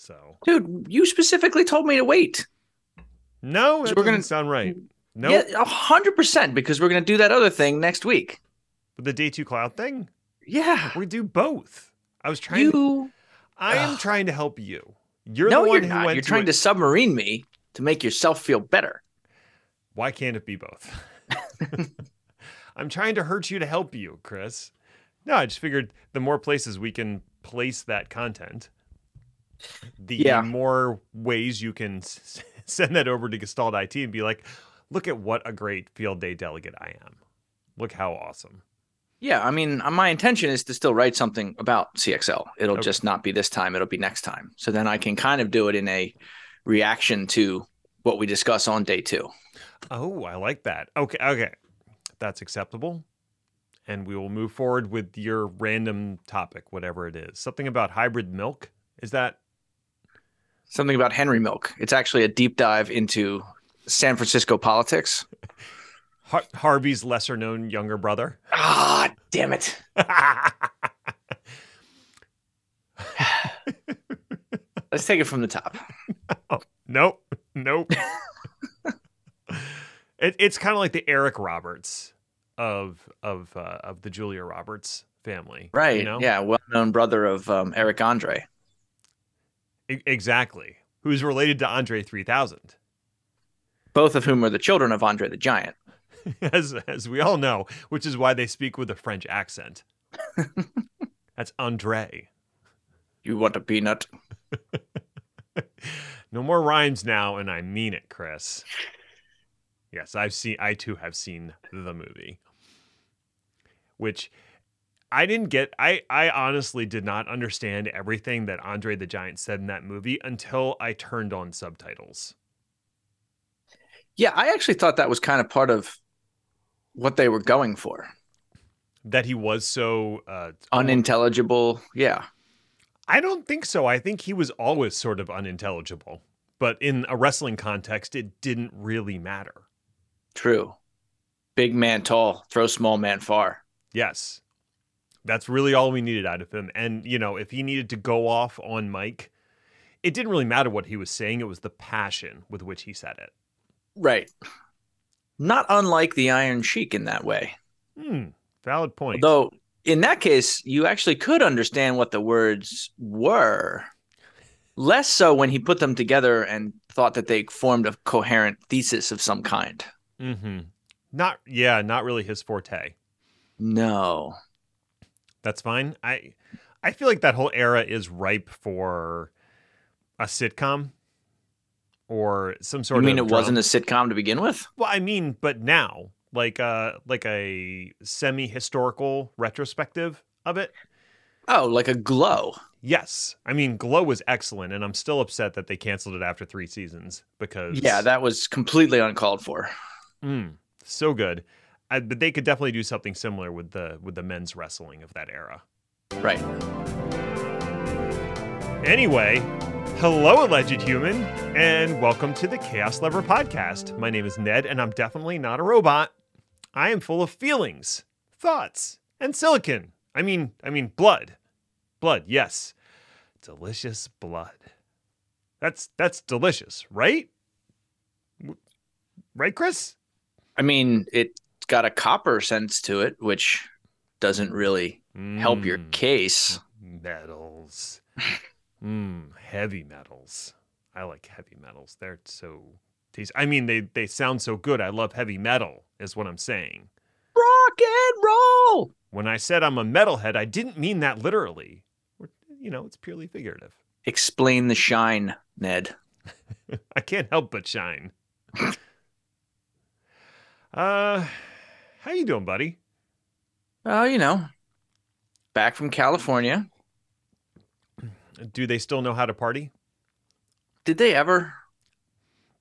So, dude, you specifically told me to wait. no, we're doesn't gonna- sound right. No, Yeah, a hundred percent because we're gonna do that other thing next week. the day two cloud thing. Yeah, We do both. I was trying. To, you. I am trying to help you. You're no, the one you're who not. You're to trying to submarine me to make yourself feel better. Why can't it be both? I'm trying to hurt you to help you, Chris. No, I just figured the more places we can place that content, the Yeah. more ways you can s- send that over to Gestalt IT and be like, look at what a great field day delegate I am. Look how awesome. Yeah, I mean, uh, my intention is to still write something about CXL. It'll Okay. just not be this time; it'll be next time. So then I can kind of do it in a reaction to what we discuss on day two. Oh, I like that. Okay, okay. That's acceptable. And we will move forward with your random topic, whatever it is. Something about hybrid milk. Is that Something about Henry Milk. It's actually a deep dive into San Francisco politics. Har- Harvey's lesser known younger brother? Ah, damn it! Let's take it from the top. nope. Nope. it, it's kind of like the Eric Roberts of of uh, of the Julia Roberts family. Right? You know? Yeah, well-known brother of um, Eric Andre. Exactly. Who's related to Andre 3000. Both of whom are the children of Andre the Giant. as as we all know, which is why they speak with a French accent. That's Andre. You want a peanut? No more rhymes now, and I mean it, Chris. Yes, I've seen. I too have seen the movie, which I didn't get. I I honestly did not understand everything that Andre the Giant said in that movie until I turned on subtitles. Yeah, I actually thought that was kind of part of what they were going for. That he was so uh, Unintelligible. Yeah. I don't think so. I think he was always sort of unintelligible, but in a wrestling context, it didn't really matter. True. Big man tall, throw small man far. Yes. That's really all we needed out of him. And, you know, if he needed to go off on mic, it didn't really matter what he was saying. It was the passion with which he said it. Right. Not unlike the Iron Sheik in that way. Hmm. Valid point. Though in that case, you actually could understand what the words were. Less so when he put them together and thought that they formed a coherent thesis of some kind. Mm hmm. Not, yeah, not really his forte. No. That's fine. I, I feel like that whole era is ripe for a sitcom or some sort of You mean it wasn't a sitcom to begin with? Well, I mean, but now, like a like a semi-historical retrospective of it. Oh, like a glow. Yes, I mean, Glow was excellent, and I'm still upset that they canceled it after three seasons because Yeah, that was completely uncalled for. mm, so good. I, but they could definitely do something similar with the with the men's wrestling of that era. Right. Anyway, hello, alleged human, and welcome to the Chaos Lever podcast. My name is Ned, and I'm definitely not a robot. I am full of feelings, thoughts, and silicon. I mean, I mean blood, blood. Yes, delicious blood. That's that's delicious, right? Right, Chris? I mean, it's got a copper sense to it, which doesn't really help your Mm, case. metals. mm, heavy metals. I like heavy metals. They're so tasty. I mean, they they sound so good. I love heavy metal. Is what I'm saying. Rock and roll. When I said I'm a metalhead, I didn't mean that literally. You know, it's purely figurative. Explain the shine, Ned. I can't help but shine. uh, how you doing, buddy? Oh, you know, back from California. Do they still know how to party? Did they ever?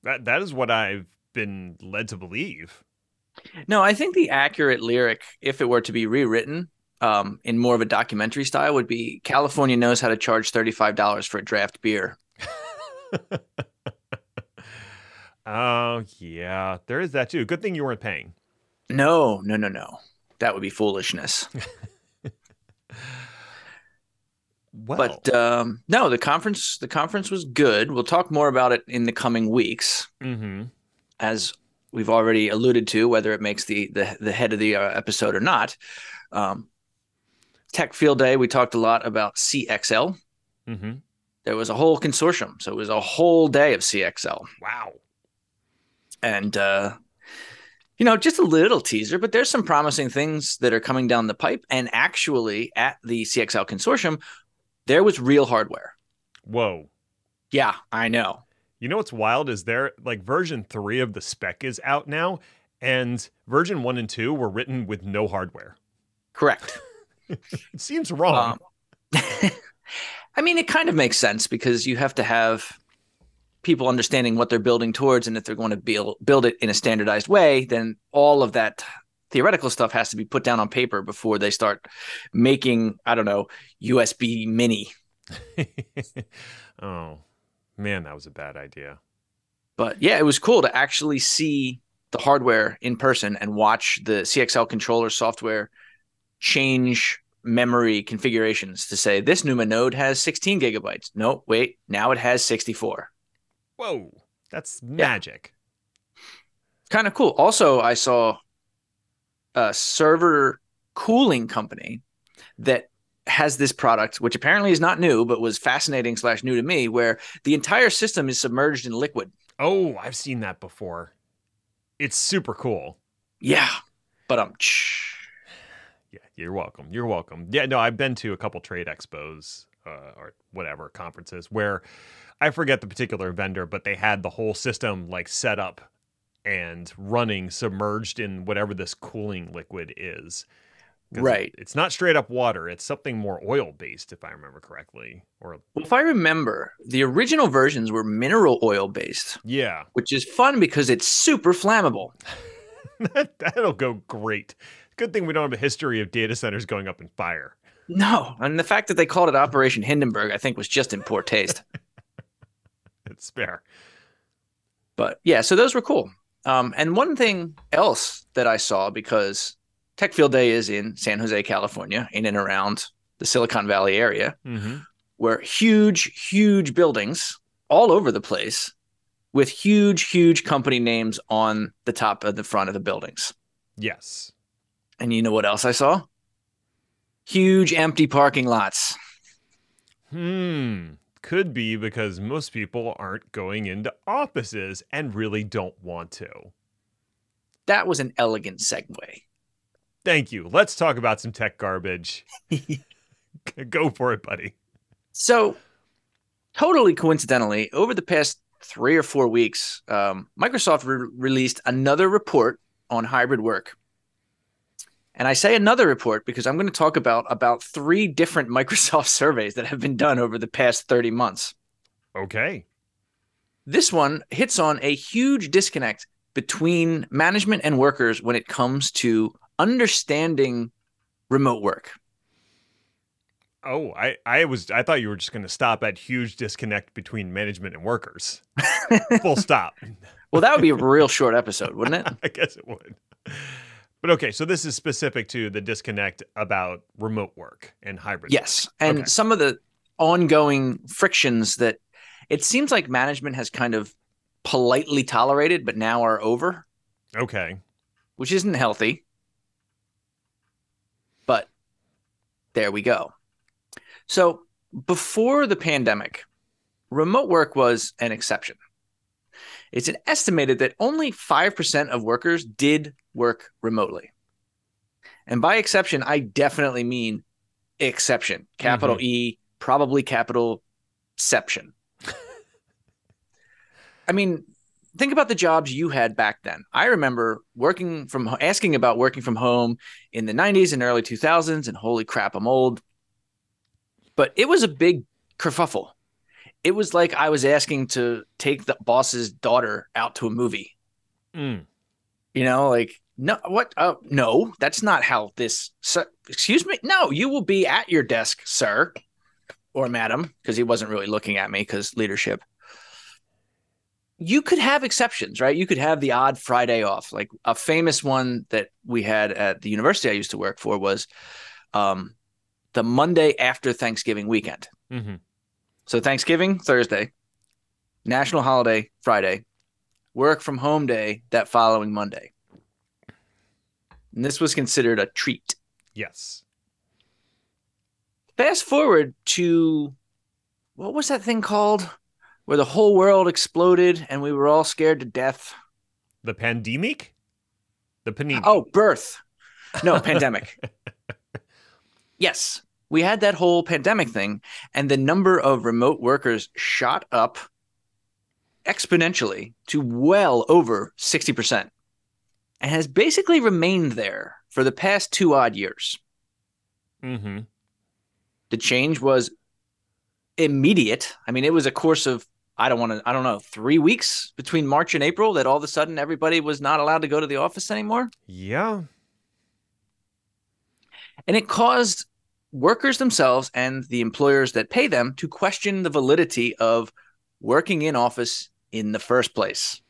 That that is what I've been led to believe. No, I think the accurate lyric, if it were to be rewritten um, in more of a documentary style, would be California knows how to charge $35 for a draft beer. Oh yeah, there is that too. Good thing you weren't paying. No, no, no, no. That would be foolishness. Well, But um, no, the conference the conference was good. We'll talk more about it in the coming weeks, hmm as we've already alluded to, whether it makes the the, the head of the uh, episode or not. Um, Tech Field Day, we talked a lot about CXL. hmm There was a whole consortium, so it was a whole day of CXL, wow. and uh, you know, just a little teaser. But there's some promising things that are coming down the pipe. And actually, at the CXL consortium, there was real hardware. Whoa. Yeah, I know. You know what's wild is there like version three of the spec is out now, and version one and two were written with no hardware. Correct. It seems wrong. Um, I mean, it kind of makes sense because you have to have people understanding what they're building towards, and if they're going to build build it in a standardized way, then all of that theoretical stuff has to be put down on paper before they start making, I don't know, USB Mini. oh man, that was a bad idea. But yeah, it was cool to actually see the hardware in person and watch the CXL controller software change memory configurations to say this NUMA node has 16 gigabytes. No, wait, now it has 64. Whoa, that's magic. Kind of cool. Also, I saw a server cooling company that has this product, which apparently is not new, but was fascinating slash new to me, where the entire system is submerged in liquid. Oh, I've seen that before. It's super cool. Yeah, but I'm. um, Yeah, you're welcome. You're welcome. Yeah, no, I've been to a couple trade expos uh, or whatever conferences where I forget the particular vendor, but they had the whole system like set up and running submerged in whatever this cooling liquid is. Right. It's not straight up water. It's something more oil based, if I remember correctly. Or Well, if I remember, the original versions were mineral oil based, yeah, which is fun because it's super flammable. that, that'll go great. Good thing we don't have a history of data centers going up in fire. No, and the fact that they called it Operation Hindenburg, I think, was just in poor taste. It's fair. but yeah, so those were cool. Um, and one thing else that I saw because Tech Field Day is in San Jose, California, in and around the Silicon Valley area, hmm where huge, huge buildings all over the place with huge, huge company names on the top of the front of the buildings. Yes. And you know what else I saw? Huge empty parking lots. Hmm. Could be because most people aren't going into offices and really don't want to. That was an elegant segue. Thank you. Let's talk about some tech garbage. Go for it, buddy. So, totally coincidentally, over the past three or four weeks, um, Microsoft re- released another report on hybrid work. And I say another report because I'm going to talk about about three different Microsoft surveys that have been done over the past 30 months. Okay. This one hits on a huge disconnect between management and workers when it comes to understanding remote work. Oh, I, I was I thought you were just going to stop at huge disconnect between management and workers. Full stop. Well, that would be a real short episode, wouldn't it? I guess it would. But okay, so this is specific to the disconnect about remote work and hybrid. work. Yes. And Okay. some of the ongoing frictions that it seems like management has kind of politely tolerated, but now are over, Okay. which isn't healthy. But there we go. So before the pandemic, remote work was an exception. It's an estimated that only 5% of workers did work remotely. And by exception, I definitely mean exception, capital mm-hmm. E, probably capital exception. I mean, think about the jobs you had back then. I remember working from asking about working from home in the 90s and early 2000s and holy crap, I'm old. But it was a big kerfuffle. It was like I was asking to take the boss's daughter out to a movie. Mm. You know, like no, what? Uh, no, that's not how this. Sir, excuse me. No, you will be at your desk, sir, or madam, because he wasn't really looking at me because leadership. You could have exceptions, right? You could have the odd Friday off. Like a famous one that we had at the university I used to work for was, um, the Monday after Thanksgiving weekend. Mm-hmm. So Thanksgiving, Thursday, national holiday, Friday, work from home day that following Monday. And this was considered a treat. Yes. Fast forward to what was that thing called where the whole world exploded and we were all scared to death? The pandemic? The panini. Oh, birth. No, pandemic. Yes, we had that whole pandemic thing, and the number of remote workers shot up exponentially to well over 60% and has basically remained there for the past two odd years. Mm-hmm. The change was immediate. I mean, it was a course of I don't want to I don't know, 3 weeks between March and April that all of a sudden everybody was not allowed to go to the office anymore. Yeah. And it caused workers themselves and the employers that pay them to question the validity of working in office in the first place.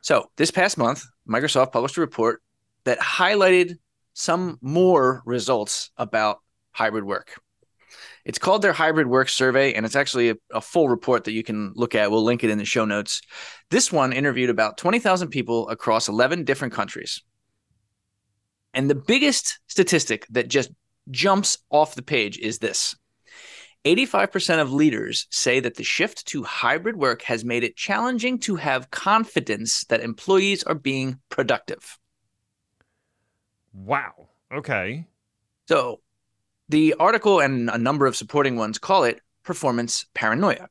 So, this past month, Microsoft published a report that highlighted some more results about hybrid work. It's called their hybrid work survey, and it's actually a, a, full report that you can look at. We'll link it in the show notes. This one interviewed about 20,000 people across 11 different countries. And the biggest statistic that just jumps off the page is this 85% of leaders say that the shift to hybrid work has made it challenging to have confidence that employees are being productive. Wow. Okay. So the article and a number of supporting ones call it performance paranoia,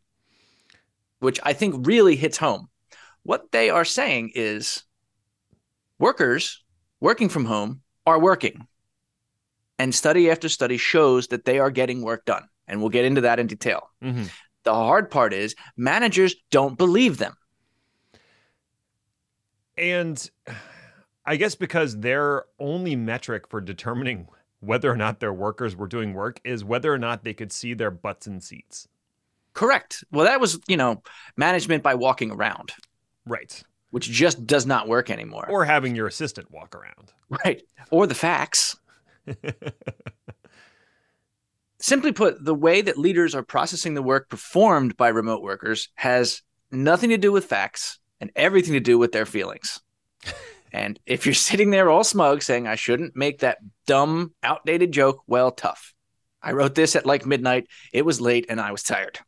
which I think really hits home. What they are saying is workers working from home are working. And study after study shows that they are getting work done. And we'll get into that in detail. Mm-hmm. The hard part is managers don't believe them. And I guess because their only metric for determining whether or not their workers were doing work is whether or not they could see their butts in seats. Correct. Well, that was, you know, management by walking around. Right. Which just does not work anymore. Or having your assistant walk around. Right. Or the facts. Simply put, the way that leaders are processing the work performed by remote workers has nothing to do with facts and everything to do with their feelings. and if you're sitting there all smug saying, I shouldn't make that dumb, outdated joke, well, tough. I wrote this at like midnight. It was late and I was tired.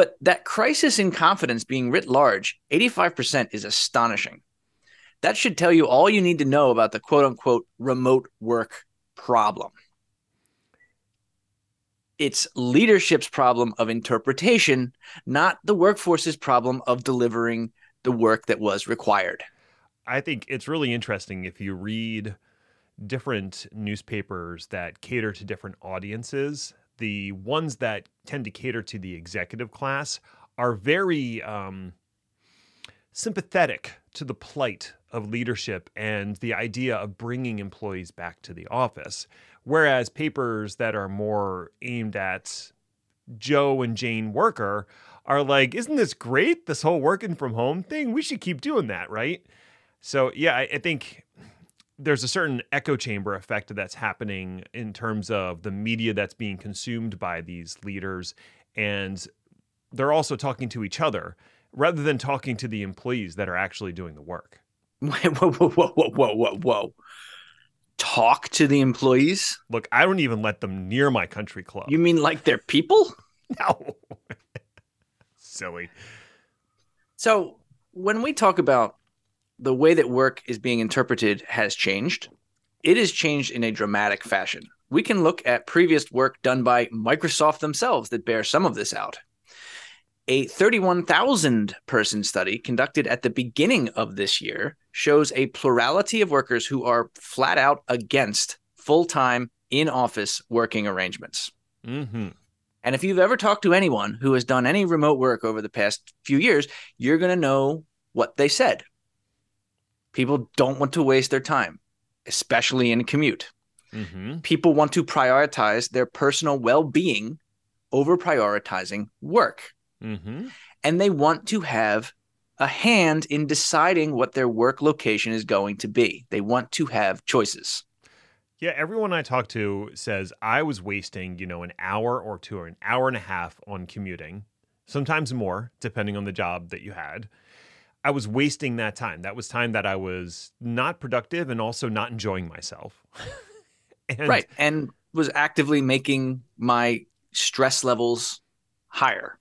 But that crisis in confidence being writ large, 85% is astonishing. That should tell you all you need to know about the quote unquote remote work problem. It's leadership's problem of interpretation, not the workforce's problem of delivering the work that was required. I think it's really interesting if you read different newspapers that cater to different audiences. The ones that tend to cater to the executive class are very um, sympathetic to the plight of leadership and the idea of bringing employees back to the office. Whereas papers that are more aimed at Joe and Jane Worker are like, isn't this great? This whole working from home thing? We should keep doing that, right? So, yeah, I, I think there's a certain echo chamber effect that's happening in terms of the media that's being consumed by these leaders. And they're also talking to each other rather than talking to the employees that are actually doing the work. Whoa, whoa, whoa, whoa, whoa, whoa, whoa. Talk to the employees? Look, I don't even let them near my country club. You mean like they're people? No. Silly. So, when we talk about the way that work is being interpreted has changed, it has changed in a dramatic fashion. We can look at previous work done by Microsoft themselves that bear some of this out. A 31,000 person study conducted at the beginning of this year shows a plurality of workers who are flat out against full time in office working arrangements. Mm-hmm. And if you've ever talked to anyone who has done any remote work over the past few years, you're going to know what they said. People don't want to waste their time, especially in commute. Mm-hmm. People want to prioritize their personal well being over prioritizing work. Mm-hmm. And they want to have a hand in deciding what their work location is going to be. They want to have choices. Yeah, everyone I talk to says I was wasting, you know, an hour or two or an hour and a half on commuting, sometimes more, depending on the job that you had. I was wasting that time. That was time that I was not productive and also not enjoying myself. and, right. And was actively making my stress levels higher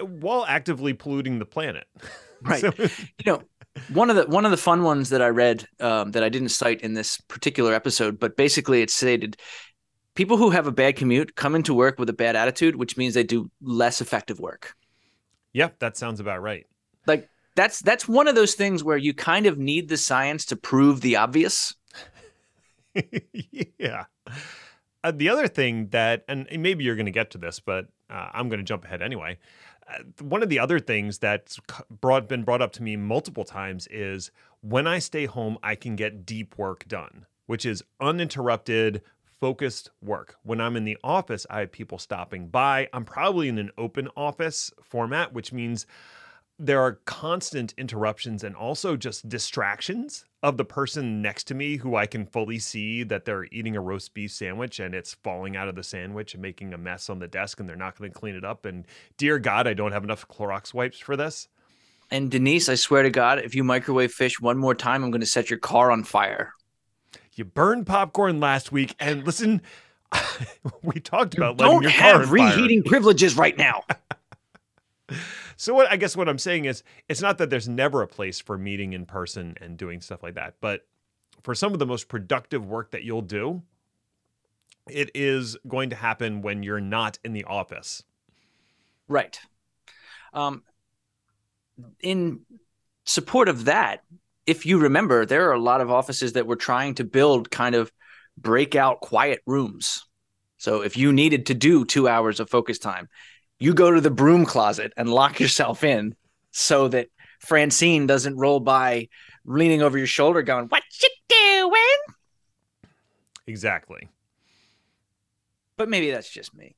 while actively polluting the planet. Right. so, you know, one of the one of the fun ones that I read um, that I didn't cite in this particular episode, but basically it stated people who have a bad commute come into work with a bad attitude, which means they do less effective work. Yep, that sounds about right. That's that's one of those things where you kind of need the science to prove the obvious. yeah. Uh, the other thing that, and maybe you're going to get to this, but uh, I'm going to jump ahead anyway. Uh, one of the other things that's brought been brought up to me multiple times is when I stay home, I can get deep work done, which is uninterrupted, focused work. When I'm in the office, I have people stopping by. I'm probably in an open office format, which means there are constant interruptions and also just distractions of the person next to me who I can fully see that they're eating a roast beef sandwich and it's falling out of the sandwich and making a mess on the desk and they're not going to clean it up. And dear God, I don't have enough Clorox wipes for this. And Denise, I swear to God, if you microwave fish one more time, I'm going to set your car on fire. You burned popcorn last week. And listen, we talked about you don't have reheating privileges right now. So what I guess what I'm saying is it's not that there's never a place for meeting in person and doing stuff like that, but for some of the most productive work that you'll do, it is going to happen when you're not in the office. Right. Um, in support of that, if you remember, there are a lot of offices that were trying to build kind of breakout quiet rooms. So if you needed to do two hours of focus time, you go to the broom closet and lock yourself in so that Francine doesn't roll by leaning over your shoulder going, What you doing? Exactly. But maybe that's just me.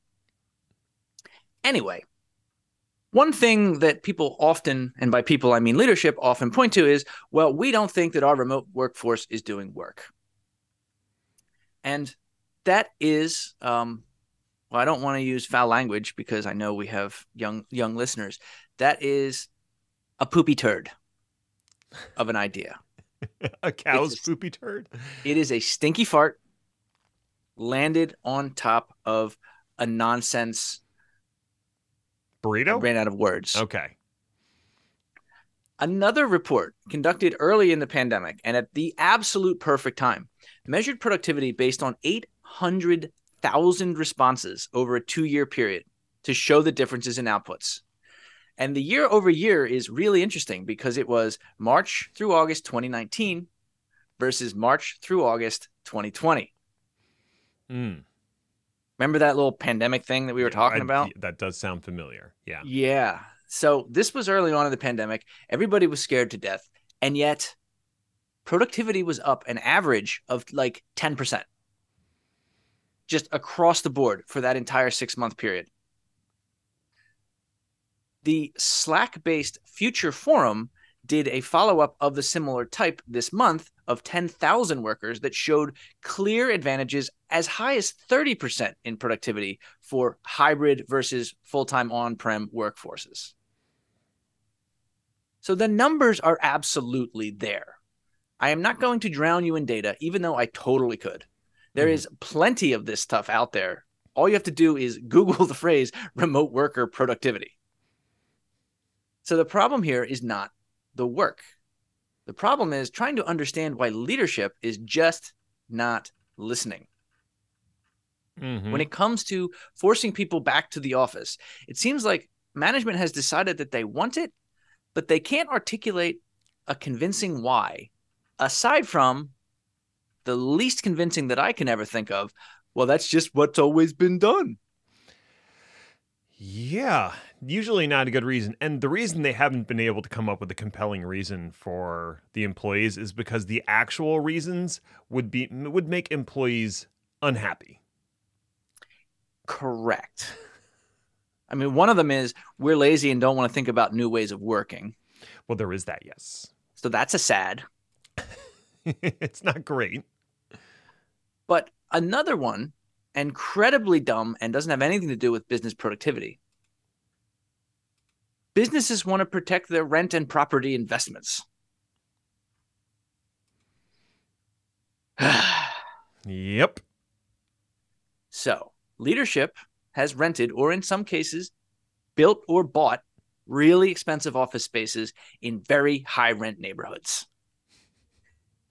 Anyway, one thing that people often, and by people I mean leadership, often point to is, well, we don't think that our remote workforce is doing work. And that is um, well, I don't want to use foul language because I know we have young young listeners. That is a poopy turd of an idea. a cow's a, poopy turd. It is a stinky fart landed on top of a nonsense burrito. I ran out of words. Okay. Another report conducted early in the pandemic and at the absolute perfect time measured productivity based on 800 thousand responses over a two year period to show the differences in outputs. And the year over year is really interesting because it was March through August 2019 versus March through August 2020. Mm. Remember that little pandemic thing that we were talking I, about? That does sound familiar. Yeah. Yeah. So this was early on in the pandemic. Everybody was scared to death. And yet productivity was up an average of like 10% just across the board for that entire six month period. The Slack based Future Forum did a follow up of the similar type this month of 10,000 workers that showed clear advantages as high as 30% in productivity for hybrid versus full time on prem workforces. So the numbers are absolutely there. I am not going to drown you in data, even though I totally could. There mm-hmm. is plenty of this stuff out there. All you have to do is Google the phrase remote worker productivity. So the problem here is not the work. The problem is trying to understand why leadership is just not listening. Mm-hmm. When it comes to forcing people back to the office, it seems like management has decided that they want it, but they can't articulate a convincing why, aside from the least convincing that I can ever think of. Well, that's just what's always been done. Yeah, usually not a good reason. And the reason they haven't been able to come up with a compelling reason for the employees is because the actual reasons would be would make employees unhappy. Correct. I mean, one of them is we're lazy and don't want to think about new ways of working. Well, there is that, yes. So that's a sad. it's not great. But another one, incredibly dumb and doesn't have anything to do with business productivity. Businesses want to protect their rent and property investments. Yep. So, leadership has rented, or in some cases, built or bought really expensive office spaces in very high rent neighborhoods.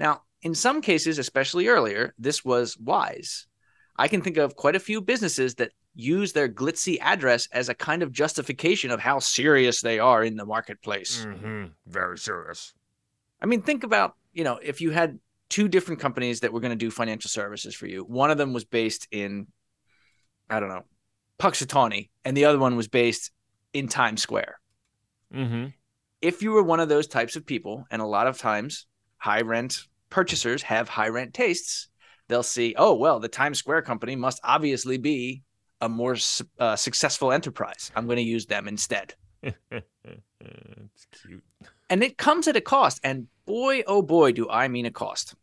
Now, in some cases, especially earlier, this was wise. I can think of quite a few businesses that use their glitzy address as a kind of justification of how serious they are in the marketplace. Mm-hmm. Very serious. I mean, think about, you know, if you had two different companies that were going to do financial services for you. One of them was based in, I don't know, Punxsutawney, and the other one was based in Times Square. Mm-hmm. If you were one of those types of people, and a lot of times high rent purchasers have high rent tastes, they'll see, oh, well, the Times Square company must obviously be a more uh, successful enterprise. I'm going to use them instead. it's cute. And it comes at a cost. And boy, oh boy, do I mean a cost.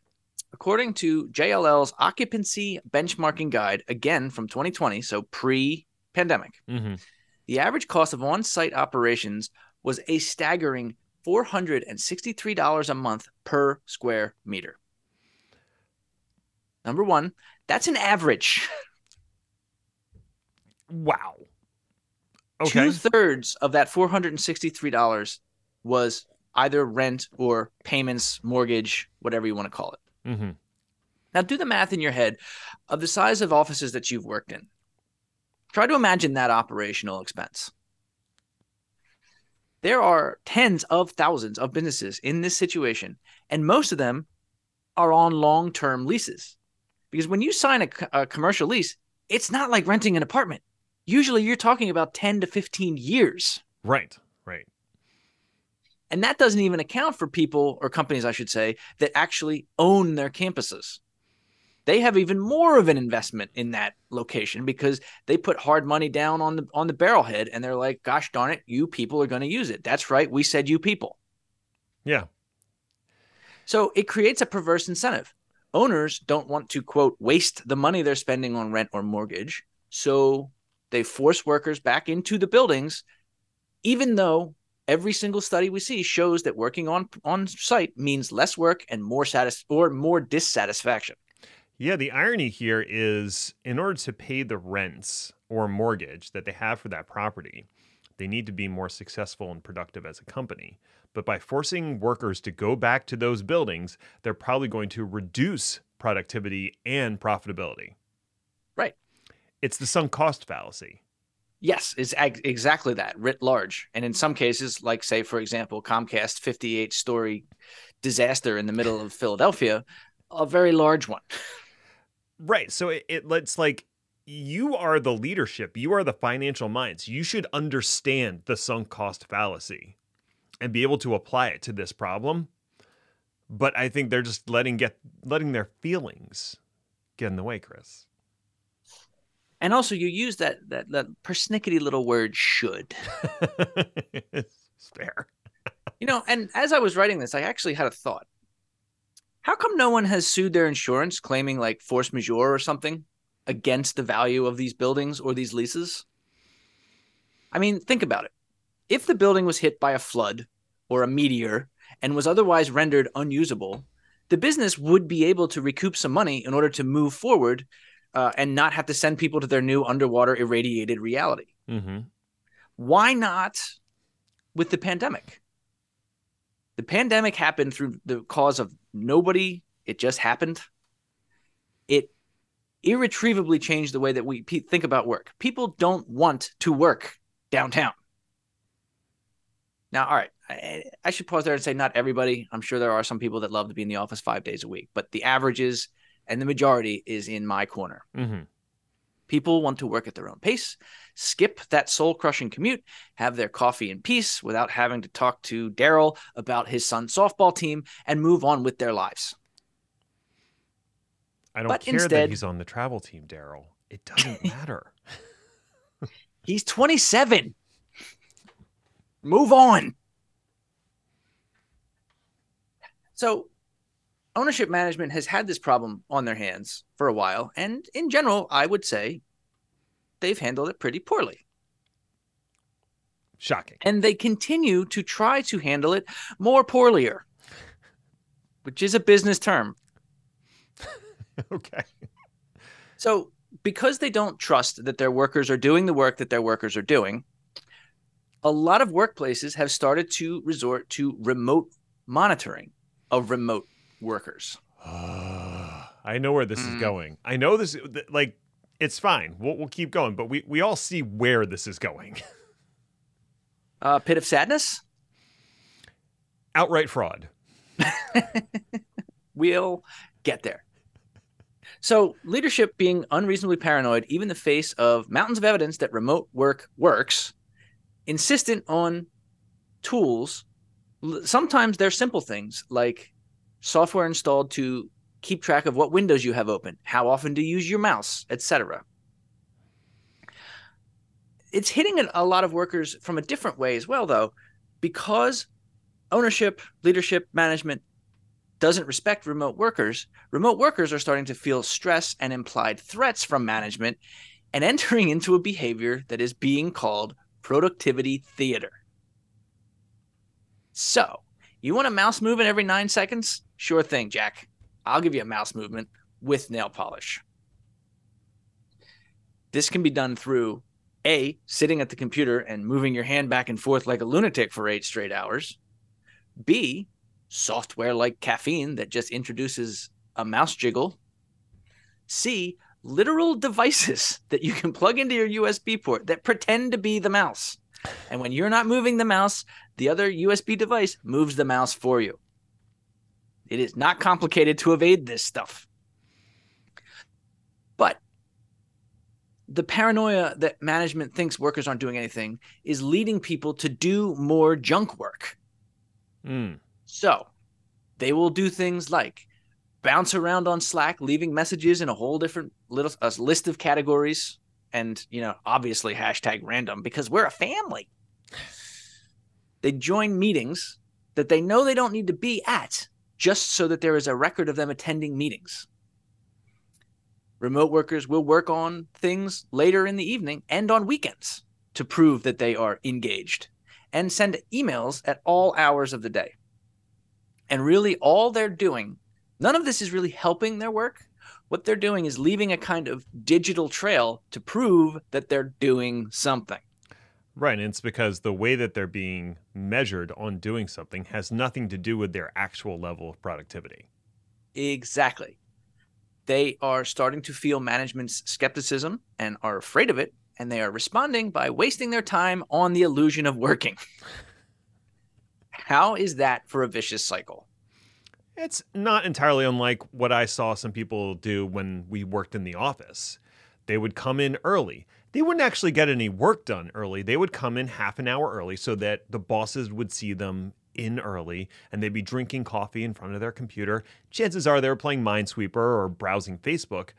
According to JLL's occupancy benchmarking guide, again from 2020, so pre pandemic, Mm-hmm. the average cost of on site operations was a staggering $463 a month per square meter. Number one, that's an average. Wow. Okay. Two thirds of that $463 was either rent or payments, mortgage, whatever you want to call it. Mm-hmm. Now, do the math in your head of the size of offices that you've worked in. Try to imagine that operational expense. There are tens of thousands of businesses in this situation, and most of them are on long term leases. Because when you sign a, a, commercial lease, it's not like renting an apartment. Usually you're talking about 10 to 15 years. Right, right. And that doesn't even account for people or companies, I should say, that actually own their campuses they have even more of an investment in that location because they put hard money down on the on the barrelhead and they're like gosh darn it you people are going to use it. That's right we said you people. Yeah. So it creates a perverse incentive. Owners don't want to quote waste the money they're spending on rent or mortgage so they force workers back into the buildings even though every single study we see shows that working on on site means less work and more satis- or more dissatisfaction yeah, the irony here is in order to pay the rents or mortgage that they have for that property, they need to be more successful and productive as a company. But by forcing workers to go back to those buildings, they're probably going to reduce productivity and profitability. Right. It's the sunk cost fallacy. Yes, it's ag- exactly that, writ large. And in some cases, like, say, for example, Comcast 58 story disaster in the middle of Philadelphia, a very large one. Right. So it, it it's like you are the leadership, you are the financial minds. You should understand the sunk cost fallacy and be able to apply it to this problem. But I think they're just letting get letting their feelings get in the way, Chris. And also you use that that that persnickety little word should. it's fair. you know, and as I was writing this, I actually had a thought. How come no one has sued their insurance claiming like force majeure or something against the value of these buildings or these leases? I mean, think about it. If the building was hit by a flood or a meteor and was otherwise rendered unusable, the business would be able to recoup some money in order to move forward uh, and not have to send people to their new underwater irradiated reality. Mm-hmm. Why not with the pandemic? The pandemic happened through the cause of nobody. It just happened. It irretrievably changed the way that we pe- think about work. People don't want to work downtown. Now, all right, I, I, should pause there and say not everybody. I'm sure there are some people that love to be in the office five days a week, but the averages and the majority is in my corner. Mm-hmm. People want to work at their own pace, skip that soul crushing commute, have their coffee in peace without having to talk to Daryl about his son's softball team, and move on with their lives. I don't But care instead- that he's on the travel team, Daryl. It doesn't matter. He's 27. Move on. So, ownership management has had this problem on their hands for a while. And in general, I would say they've handled it pretty poorly. Shocking. And they continue to try to handle it more poorlier, which is a business term. okay. So, because they don't trust that their workers are doing the work that their workers are doing, a lot of workplaces have started to resort to remote monitoring of remote workers. I know where this Mm. is going. I know this like it's fine. We'll, we'll keep going, but we we all see where this is going. Uh, pit of sadness? Outright fraud. We'll get there. So, leadership being unreasonably paranoid, even in the face of mountains of evidence that remote work works, insistent on tools. Sometimes they're simple things like software installed to keep track of what windows you have open, how often to use your mouse, etc. It's hitting a- lot of workers from a different way as well, though, because ownership, leadership, management doesn't respect remote workers, remote workers are starting to feel stress and implied threats from management and entering into a behavior that is being called productivity theater. So, you want a mouse movement every nine seconds? Sure thing, Jack. I'll give you a mouse movement with nail polish. This can be done through A, sitting at the computer and moving your hand back and forth like a lunatic for eight straight hours. B, software like caffeine that just introduces a mouse jiggle. C, literal devices that you can plug into your USB port that pretend to be the mouse. And when you're not moving the mouse, the other USB device moves the mouse for you. It is not complicated to evade this stuff. But the paranoia that management thinks workers aren't doing anything is leading people to do more junk work. Mm. So they will do things like bounce around on Slack, leaving messages in a whole different little a list of categories, and you know, obviously hashtag random because we're a family. They join meetings that they know they don't need to be at, just so that there is a record of them attending meetings. Remote workers will work on things later in the evening and on weekends to prove that they are engaged and send emails at all hours of the day. And really, all they're doing, none of this is really helping their work. What they're doing is leaving a kind of digital trail to prove that they're doing something. Right, and it's because the way that they're being measured on doing something has nothing to do with their actual level of productivity. Exactly. They are starting to feel management's skepticism and are afraid of it, and they are responding by wasting their time on the illusion of working. How is that for a vicious cycle? It's not entirely unlike what I saw some people do when we worked in the office. They would come in early. They wouldn't actually get any work done early. They would come in half an hour early so that the bosses would see them in early and they'd be drinking coffee in front of their computer. Chances are they were playing Minesweeper or browsing Facebook,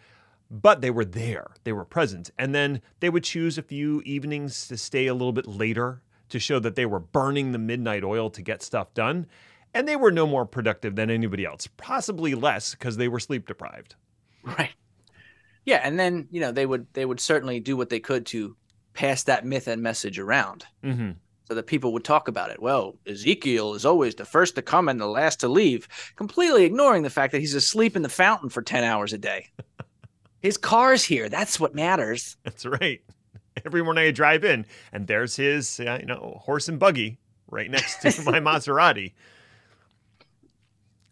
but they were there. They were present. And then they would choose a few evenings to stay a little bit later to show that they were burning the midnight oil to get stuff done. And they were no more productive than anybody else, possibly less because they were sleep deprived. Right. Yeah, and then you know they would they would certainly do what they could to pass that myth and message around Mm-hmm. so that people would talk about it. Well, Ezekiel is always the first to come and the last to leave, completely ignoring the fact that he's asleep in the fountain for 10 hours a day. His car's here. That's what matters. That's right. Every morning I drive in, and there's his, uh, you know, horse and buggy right next to my Maserati.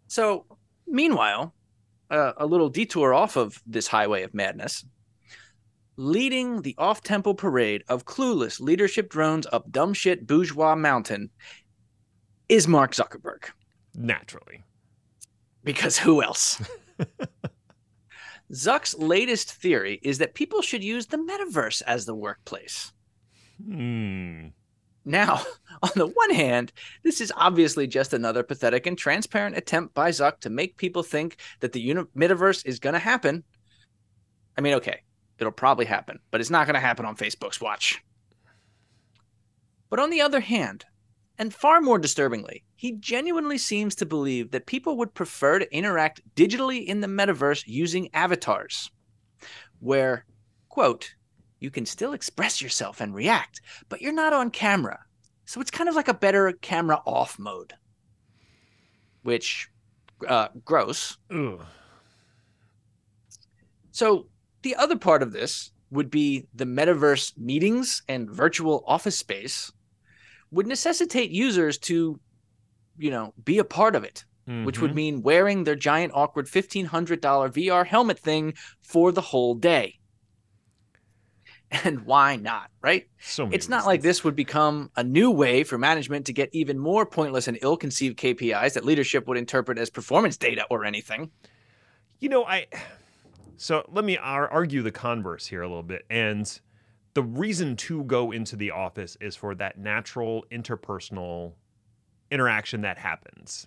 So, meanwhile, uh, a little detour off of this highway of madness, leading the off tempo parade of clueless leadership drones up dumb shit bourgeois mountain is Mark Zuckerberg. Naturally. Because who else? Zuck's latest theory is that people should use the metaverse as the workplace. Hmm. Now, on the one hand, this is obviously just another pathetic and transparent attempt by Zuck to make people think that the metaverse is going to happen. I mean, okay, it'll probably happen, but it's not going to happen on Facebook's watch. But on the other hand, And far more disturbingly, he genuinely seems to believe that people would prefer to interact digitally in the metaverse using avatars, where, quote, you can still express yourself and react, but you're not on camera. So it's kind of like a better camera off mode, which, uh, gross. Ugh. So the other part of this would be the metaverse meetings and virtual office space would necessitate users to, you know, be a part of it, which would Mhm. mean wearing their giant, awkward $1,500 VR helmet thing for the whole day. And why not, right? so It's not like this would become a new way for management to get even more pointless and ill conceived KPIs that leadership would interpret as performance data or anything. You know, I. So let me ar- argue the converse here a little bit. And the reason to go into the office is for that natural interpersonal interaction that happens.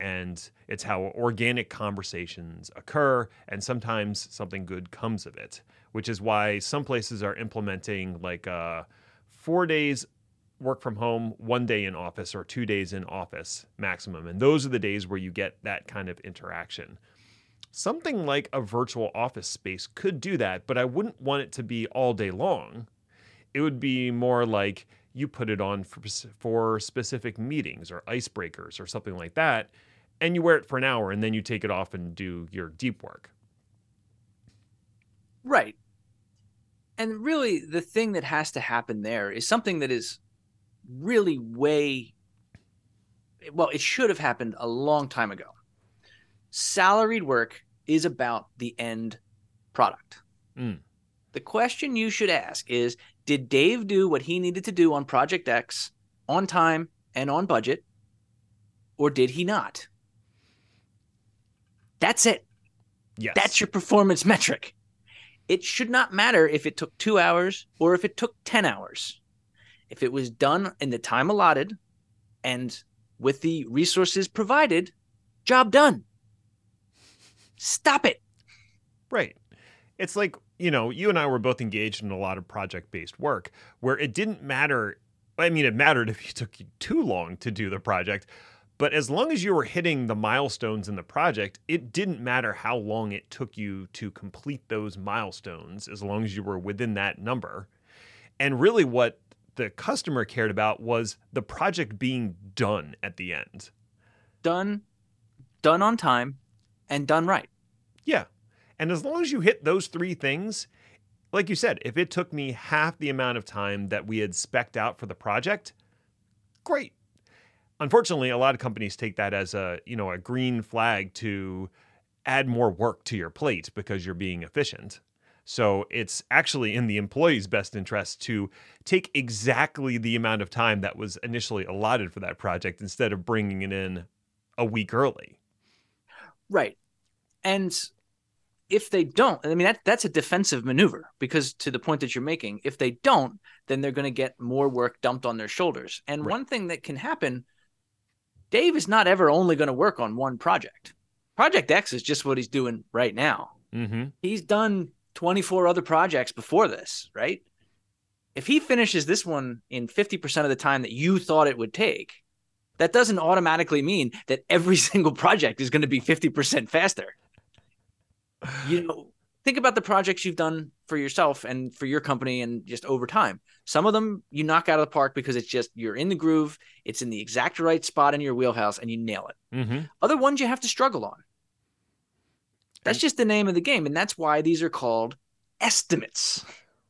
And it's how organic conversations occur, and sometimes something good comes of it, which is why some places are implementing like uh, four days work from home, one day in office, or two days in office maximum. And those are the days where you get that kind of interaction. Something like a virtual office space could do that, but I wouldn't want it to be all day long. It would be more like you put it on for, for specific meetings or icebreakers or something like that, and you wear it for an hour and then you take it off and do your deep work. Right. And really, the thing that has to happen there is something that is really way, well, it should have happened a long time ago. Salaried work is about the end product. Mm. The question you should ask is Did Dave do what he needed to do on Project X on time and on budget, or did he not? That's it. Yes. That's your performance metric. It should not matter if it took two hours or if it took 10 hours. If it was done in the time allotted and with the resources provided, job done. Stop it. Right. It's like, you know, you and I were both engaged in a lot of project based work where it didn't matter. I mean, it mattered if you took you too long to do the project, but as long as you were hitting the milestones in the project, it didn't matter how long it took you to complete those milestones, as long as you were within that number. And really, what the customer cared about was the project being done at the end. Done, done on time, and done right. Yeah. And as long as you hit those three things, like you said, if it took me half the amount of time that we had specked out for the project, great. Unfortunately, a lot of companies take that as a, you know, a green flag to add more work to your plate because you're being efficient. So it's actually in the employee's best interest to take exactly the amount of time that was initially allotted for that project instead of bringing it in a week early. Right. And if they don't, I mean that that's a defensive maneuver because to the point that you're making, if they don't, then they're going to get more work dumped on their shoulders. And Right. one thing that can happen, Dave is not ever only going to work on one project. Project X is just what he's doing right now. Mm-hmm. He's done 24 other projects before this, right? If he finishes this one in 50% of the time that you thought it would take, that doesn't automatically mean that every single project is going to be 50% faster you know think about the projects you've done for yourself and for your company and just over time. Some of them you knock out of the park because it's just you're in the groove it's in the exact right spot in your wheelhouse and you nail it. Mm-hmm. other ones you have to struggle on. That's And- just the name of the game and that's why these are called estimates.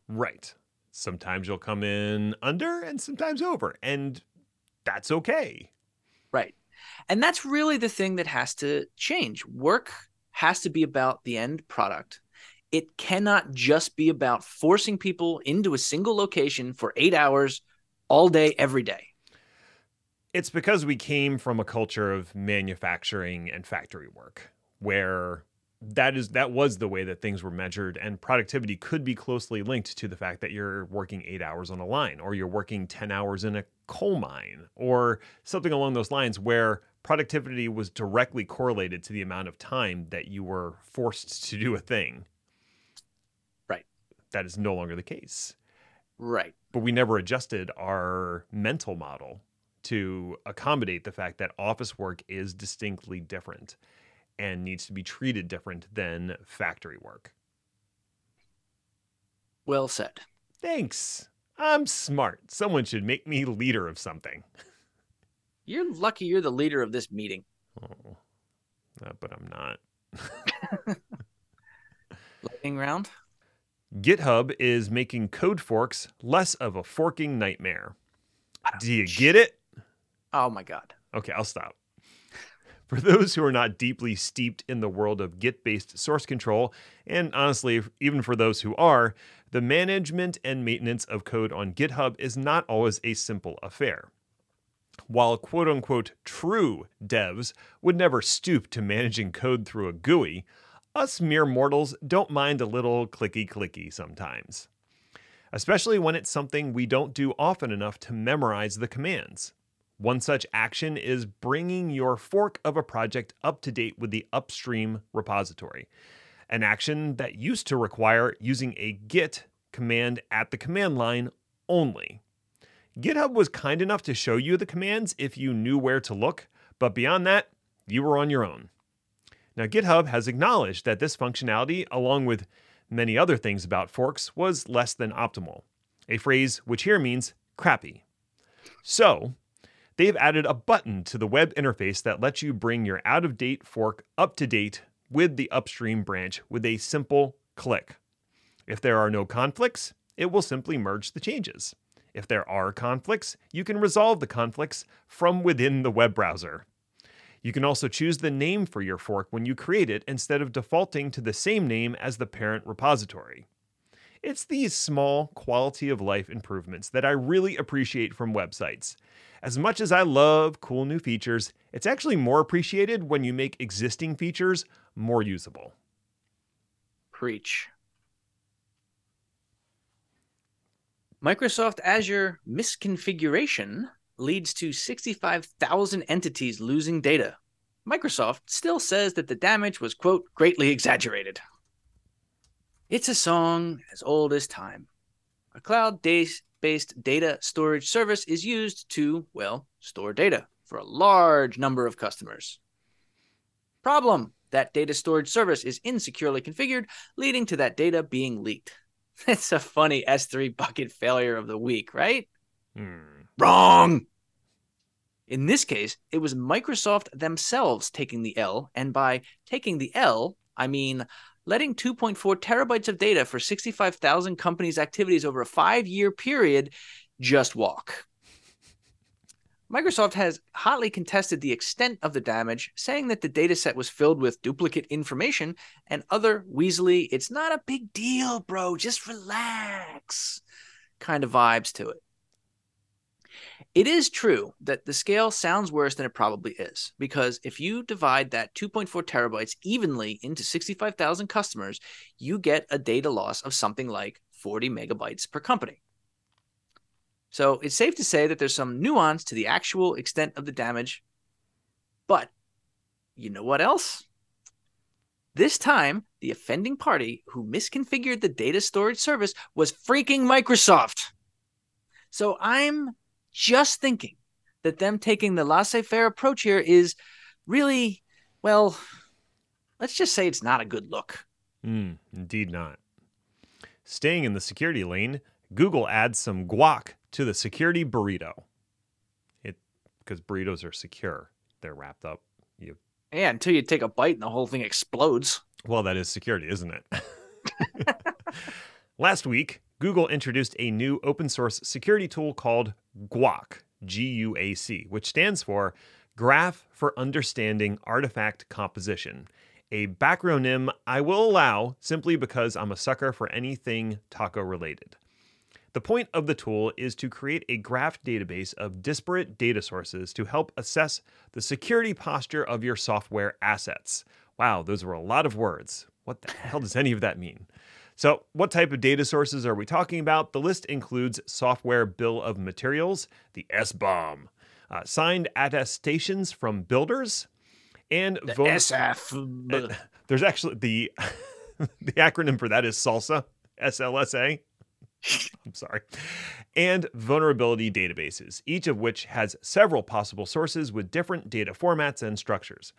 Right. Sometimes you'll come in under and sometimes over, and that's okay. right. And that's really the thing that has to change. Work has to be about the end product it cannot just be about forcing people into a single location for eight hours all day every day It's because we came from a culture of manufacturing and factory work where that is that was the way that things were measured and productivity could be closely linked to the fact that you're working 8 hours on a line or you're working 10 hours in a coal mine or something along those lines where productivity was directly correlated to the amount of time that you were forced to do a thing. That is no longer the case. right but we never adjusted our mental model to accommodate the fact that office work is distinctly different and needs to be treated different than factory work. Well said. Thanks. I'm smart. Someone should make me leader of something. You're lucky you're the leader of this meeting. Oh, uh, but I'm not. Lightning round. GitHub is making code forks less of a forking nightmare. Do you get it? Oh my god. Okay, I'll stop. For those who are not deeply steeped in the world of Git based source control, and honestly, even for those who are, the management and maintenance of code on GitHub is not always a simple affair. While quote unquote true devs would never stoop to managing code through a GUI, us mere mortals don't mind a little clicky clicky sometimes. Especially when it's something we don't do often enough to memorize the commands. One such action is bringing your fork of a project up to date with the upstream repository, an action that used to require using a git command at the command line only. GitHub was kind enough to show you the commands if you knew where to look, but beyond that, you were on your own. Now, GitHub has acknowledged that this functionality, along with many other things about forks, was less than optimal, a phrase which here means crappy. So, they've added a button to the web interface that lets you bring your out of date fork up to date with the upstream branch with a simple click. If there are no conflicts, it will simply merge the changes. If there are conflicts, you can resolve the conflicts from within the web browser. You can also choose the name for your fork when you create it instead of defaulting to the same name as the parent repository. It's these small quality of life improvements that I really appreciate from websites. As much as I love cool new features, it's actually more appreciated when you make existing features more usable. Preach. Microsoft Azure misconfiguration leads to 65,000 entities losing data. Microsoft still says that the damage was, quote, greatly exaggerated. It's a song as old as time. A cloud based data storage service is used to, well, store data for a large number of customers. Problem that data storage service is insecurely configured, leading to that data being leaked. It's a funny S3 bucket failure of the week, right? Hmm. Wrong. In this case, it was Microsoft themselves taking the L, and by taking the L, I mean letting 2.4 terabytes of data for 65,000 companies' activities over a five year period just walk. Microsoft has hotly contested the extent of the damage, saying that the dataset was filled with duplicate information and other Weasley, it's not a big deal, bro, just relax kind of vibes to it. It is true that the scale sounds worse than it probably is, because if you divide that 2.4 terabytes evenly into 65,000 customers, you get a data loss of something like 40 megabytes per company. So it's safe to say that there's some nuance to the actual extent of the damage. But you know what else? This time, the offending party who misconfigured the data storage service was freaking Microsoft. So I'm just thinking that them taking the laissez faire approach here is really, well, let's just say it's not a good look. Mm, indeed not. Staying in the security lane, Google adds some guac to the security burrito. It because burritos are secure. They're wrapped up. You Yeah, until you take a bite and the whole thing explodes. well, that is security, isn't it? Last week, Google introduced a new open source security tool called GUAC, G U A C, which stands for Graph for Understanding Artifact Composition, a backronym I will allow simply because I'm a sucker for anything taco related. The point of the tool is to create a graph database of disparate data sources to help assess the security posture of your software assets. Wow, those were a lot of words. What the hell does any of that mean? So, what type of data sources are we talking about? The list includes software bill of materials, the SBOM, uh, signed attestations from builders, and The vo- SF. and there's actually the the acronym for that is SALSA, S L S A. I'm sorry, and vulnerability databases, each of which has several possible sources with different data formats and structures.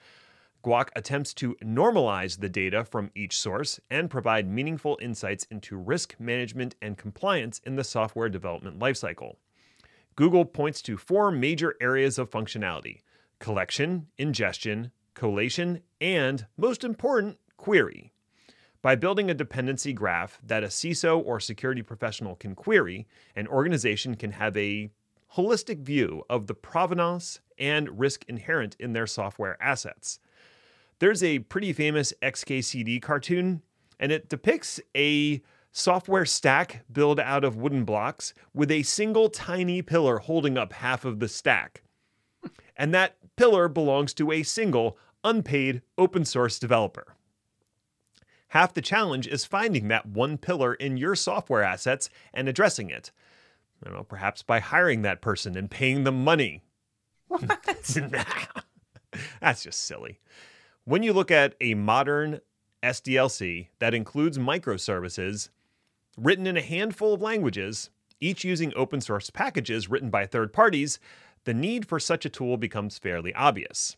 Guac attempts to normalize the data from each source and provide meaningful insights into risk management and compliance in the software development lifecycle. Google points to four major areas of functionality collection, ingestion, collation, and, most important, query. By building a dependency graph that a CISO or security professional can query, an organization can have a holistic view of the provenance and risk inherent in their software assets. There's a pretty famous XKCD cartoon, and it depicts a software stack built out of wooden blocks with a single tiny pillar holding up half of the stack. And that pillar belongs to a single unpaid open source developer. Half the challenge is finding that one pillar in your software assets and addressing it. I don't know, perhaps by hiring that person and paying them money. What? That's just silly. When you look at a modern SDLC that includes microservices written in a handful of languages, each using open source packages written by third parties, the need for such a tool becomes fairly obvious.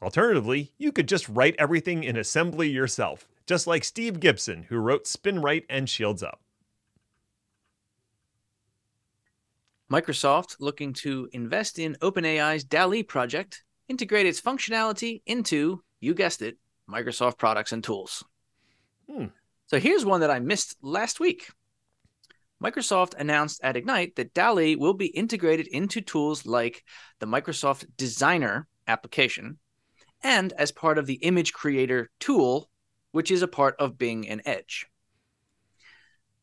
Alternatively, you could just write everything in assembly yourself, just like Steve Gibson, who wrote SpinRite and Shields Up. Microsoft looking to invest in OpenAI's DALL-E project, integrate its functionality into, you guessed it, Microsoft products and tools. Hmm. So here's one that I missed last week. Microsoft announced at Ignite that DALL-E will be integrated into tools like the Microsoft Designer application and as part of the Image Creator tool, which is a part of Bing and Edge.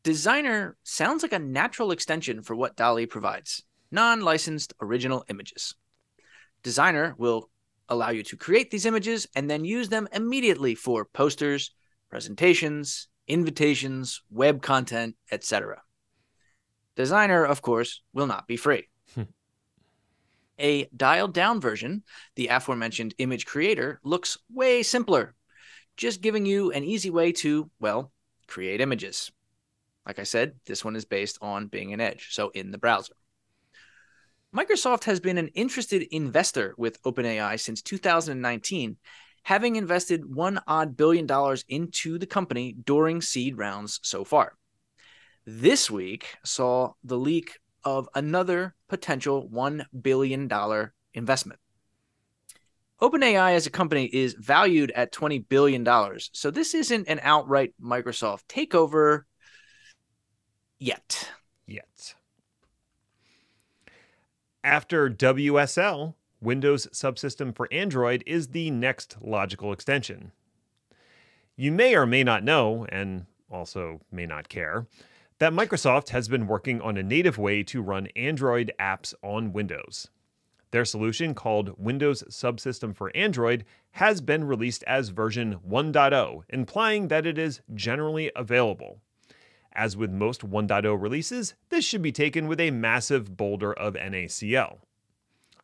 Designer sounds like a natural extension for what DALL-E provides non licensed original images. Designer will allow you to create these images and then use them immediately for posters, presentations, invitations, web content, etc. Designer, of course, will not be free. Hmm. A dialed down version, the aforementioned image creator, looks way simpler, just giving you an easy way to, well, create images. Like I said, this one is based on Bing and Edge, so in the browser. Microsoft has been an interested investor with OpenAI since 2019, having invested one odd billion dollars into the company during seed rounds so far. This week saw the leak of another potential $1 billion investment. OpenAI as a company is valued at $20 billion. So this isn't an outright Microsoft takeover yet. Yet. After WSL, Windows Subsystem for Android is the next logical extension. You may or may not know, and also may not care, that Microsoft has been working on a native way to run Android apps on Windows. Their solution, called Windows Subsystem for Android, has been released as version 1.0, implying that it is generally available. As with most 1.0 releases, this should be taken with a massive boulder of NaCl.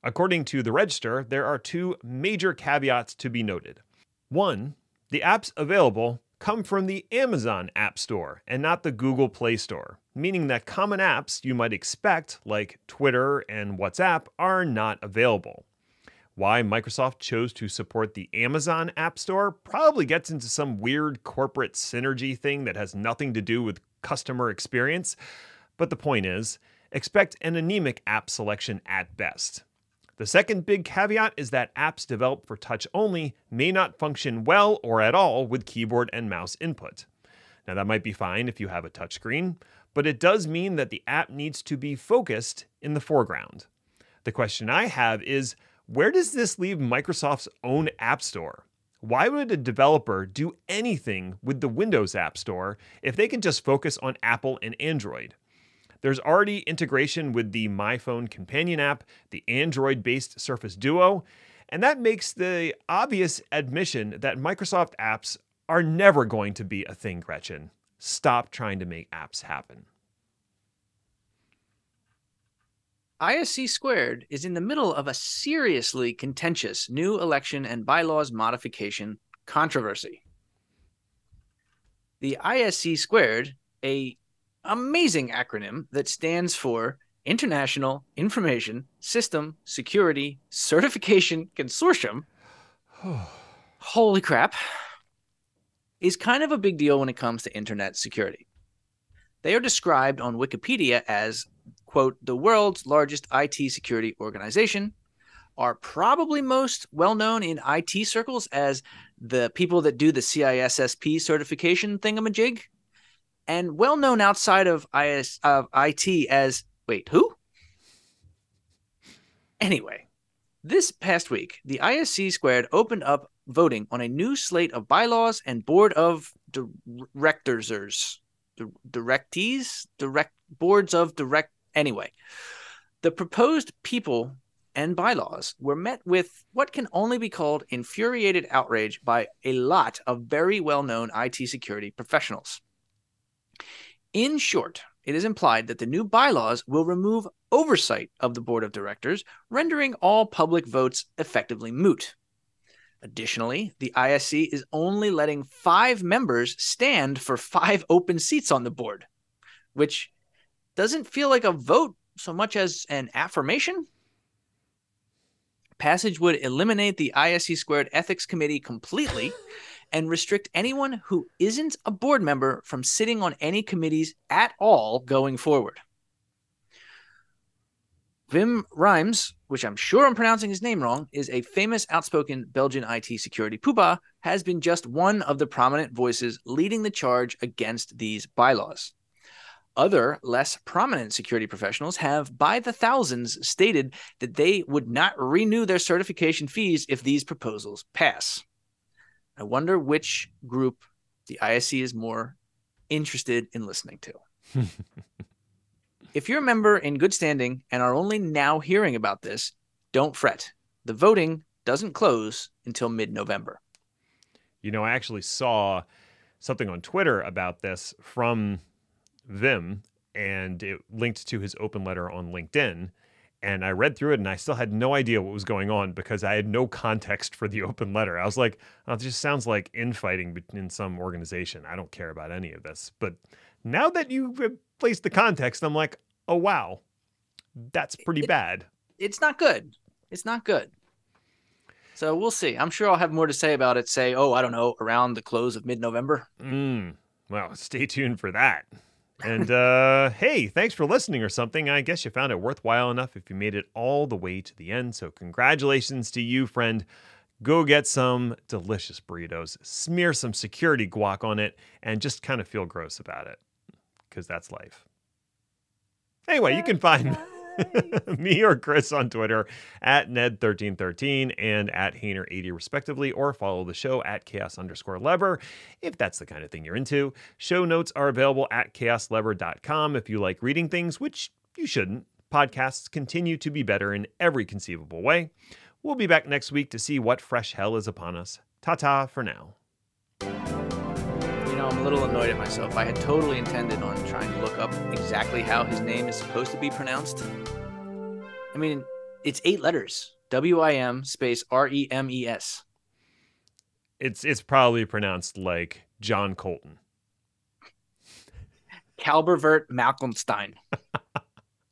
According to the Register, there are two major caveats to be noted. One, the apps available come from the Amazon App Store and not the Google Play Store, meaning that common apps you might expect, like Twitter and WhatsApp, are not available. Why Microsoft chose to support the Amazon App Store probably gets into some weird corporate synergy thing that has nothing to do with customer experience, but the point is expect an anemic app selection at best. The second big caveat is that apps developed for touch only may not function well or at all with keyboard and mouse input. Now, that might be fine if you have a touchscreen, but it does mean that the app needs to be focused in the foreground. The question I have is where does this leave Microsoft's own App Store? Why would a developer do anything with the Windows App Store if they can just focus on Apple and Android? There's already integration with the MyPhone companion app, the Android based Surface Duo, and that makes the obvious admission that Microsoft apps are never going to be a thing, Gretchen. Stop trying to make apps happen. ISC squared is in the middle of a seriously contentious new election and bylaws modification controversy. The ISC squared, a amazing acronym that stands for International Information System Security Certification Consortium. Holy crap. Is kind of a big deal when it comes to internet security. They are described on Wikipedia as, quote, the world's largest IT security organization, are probably most well known in IT circles as the people that do the CISSP certification thingamajig, and well known outside of IS of IT as wait who? Anyway, this past week, the ISC squared opened up voting on a new slate of bylaws and board of directors, directees, direct boards of direct. Anyway, the proposed people and bylaws were met with what can only be called infuriated outrage by a lot of very well known IT security professionals. In short, it is implied that the new bylaws will remove oversight of the board of directors, rendering all public votes effectively moot. Additionally, the ISC is only letting five members stand for five open seats on the board, which doesn't feel like a vote so much as an affirmation. Passage would eliminate the ISC squared ethics committee completely and restrict anyone who isn't a board member from sitting on any committees at all going forward. Wim Remes, which I'm sure I'm pronouncing his name wrong, is a famous outspoken Belgian IT security poobah, has been just one of the prominent voices leading the charge against these bylaws. Other, less prominent security professionals have, by the thousands, stated that they would not renew their certification fees if these proposals pass. I wonder which group the ISC is more interested in listening to. if you're a member in good standing and are only now hearing about this, don't fret. The voting doesn't close until mid November. You know, I actually saw something on Twitter about this from Wim, and it linked to his open letter on LinkedIn. And I read through it and I still had no idea what was going on because I had no context for the open letter. I was like, oh, it just sounds like infighting in some organization. I don't care about any of this. But now that you've placed the context, I'm like, oh, wow, that's pretty it, bad. It's not good. It's not good. So we'll see. I'm sure I'll have more to say about it, say, oh, I don't know, around the close of mid November. Mm, well, stay tuned for that. And uh, hey, thanks for listening or something. I guess you found it worthwhile enough if you made it all the way to the end. So, congratulations to you, friend. Go get some delicious burritos, smear some security guac on it, and just kind of feel gross about it because that's life. Anyway, you can find. me or Chris on Twitter at Ned1313 and at Hayner80 respectively, or follow the show at chaos underscore lever if that's the kind of thing you're into. Show notes are available at chaoslever.com if you like reading things, which you shouldn't. Podcasts continue to be better in every conceivable way. We'll be back next week to see what fresh hell is upon us. Ta ta for now. Know, I'm a little annoyed at myself. I had totally intended on trying to look up exactly how his name is supposed to be pronounced. I mean, it's eight letters. W I M space R E M E S. It's it's probably pronounced like John Colton. Calbervert Malcolmstein.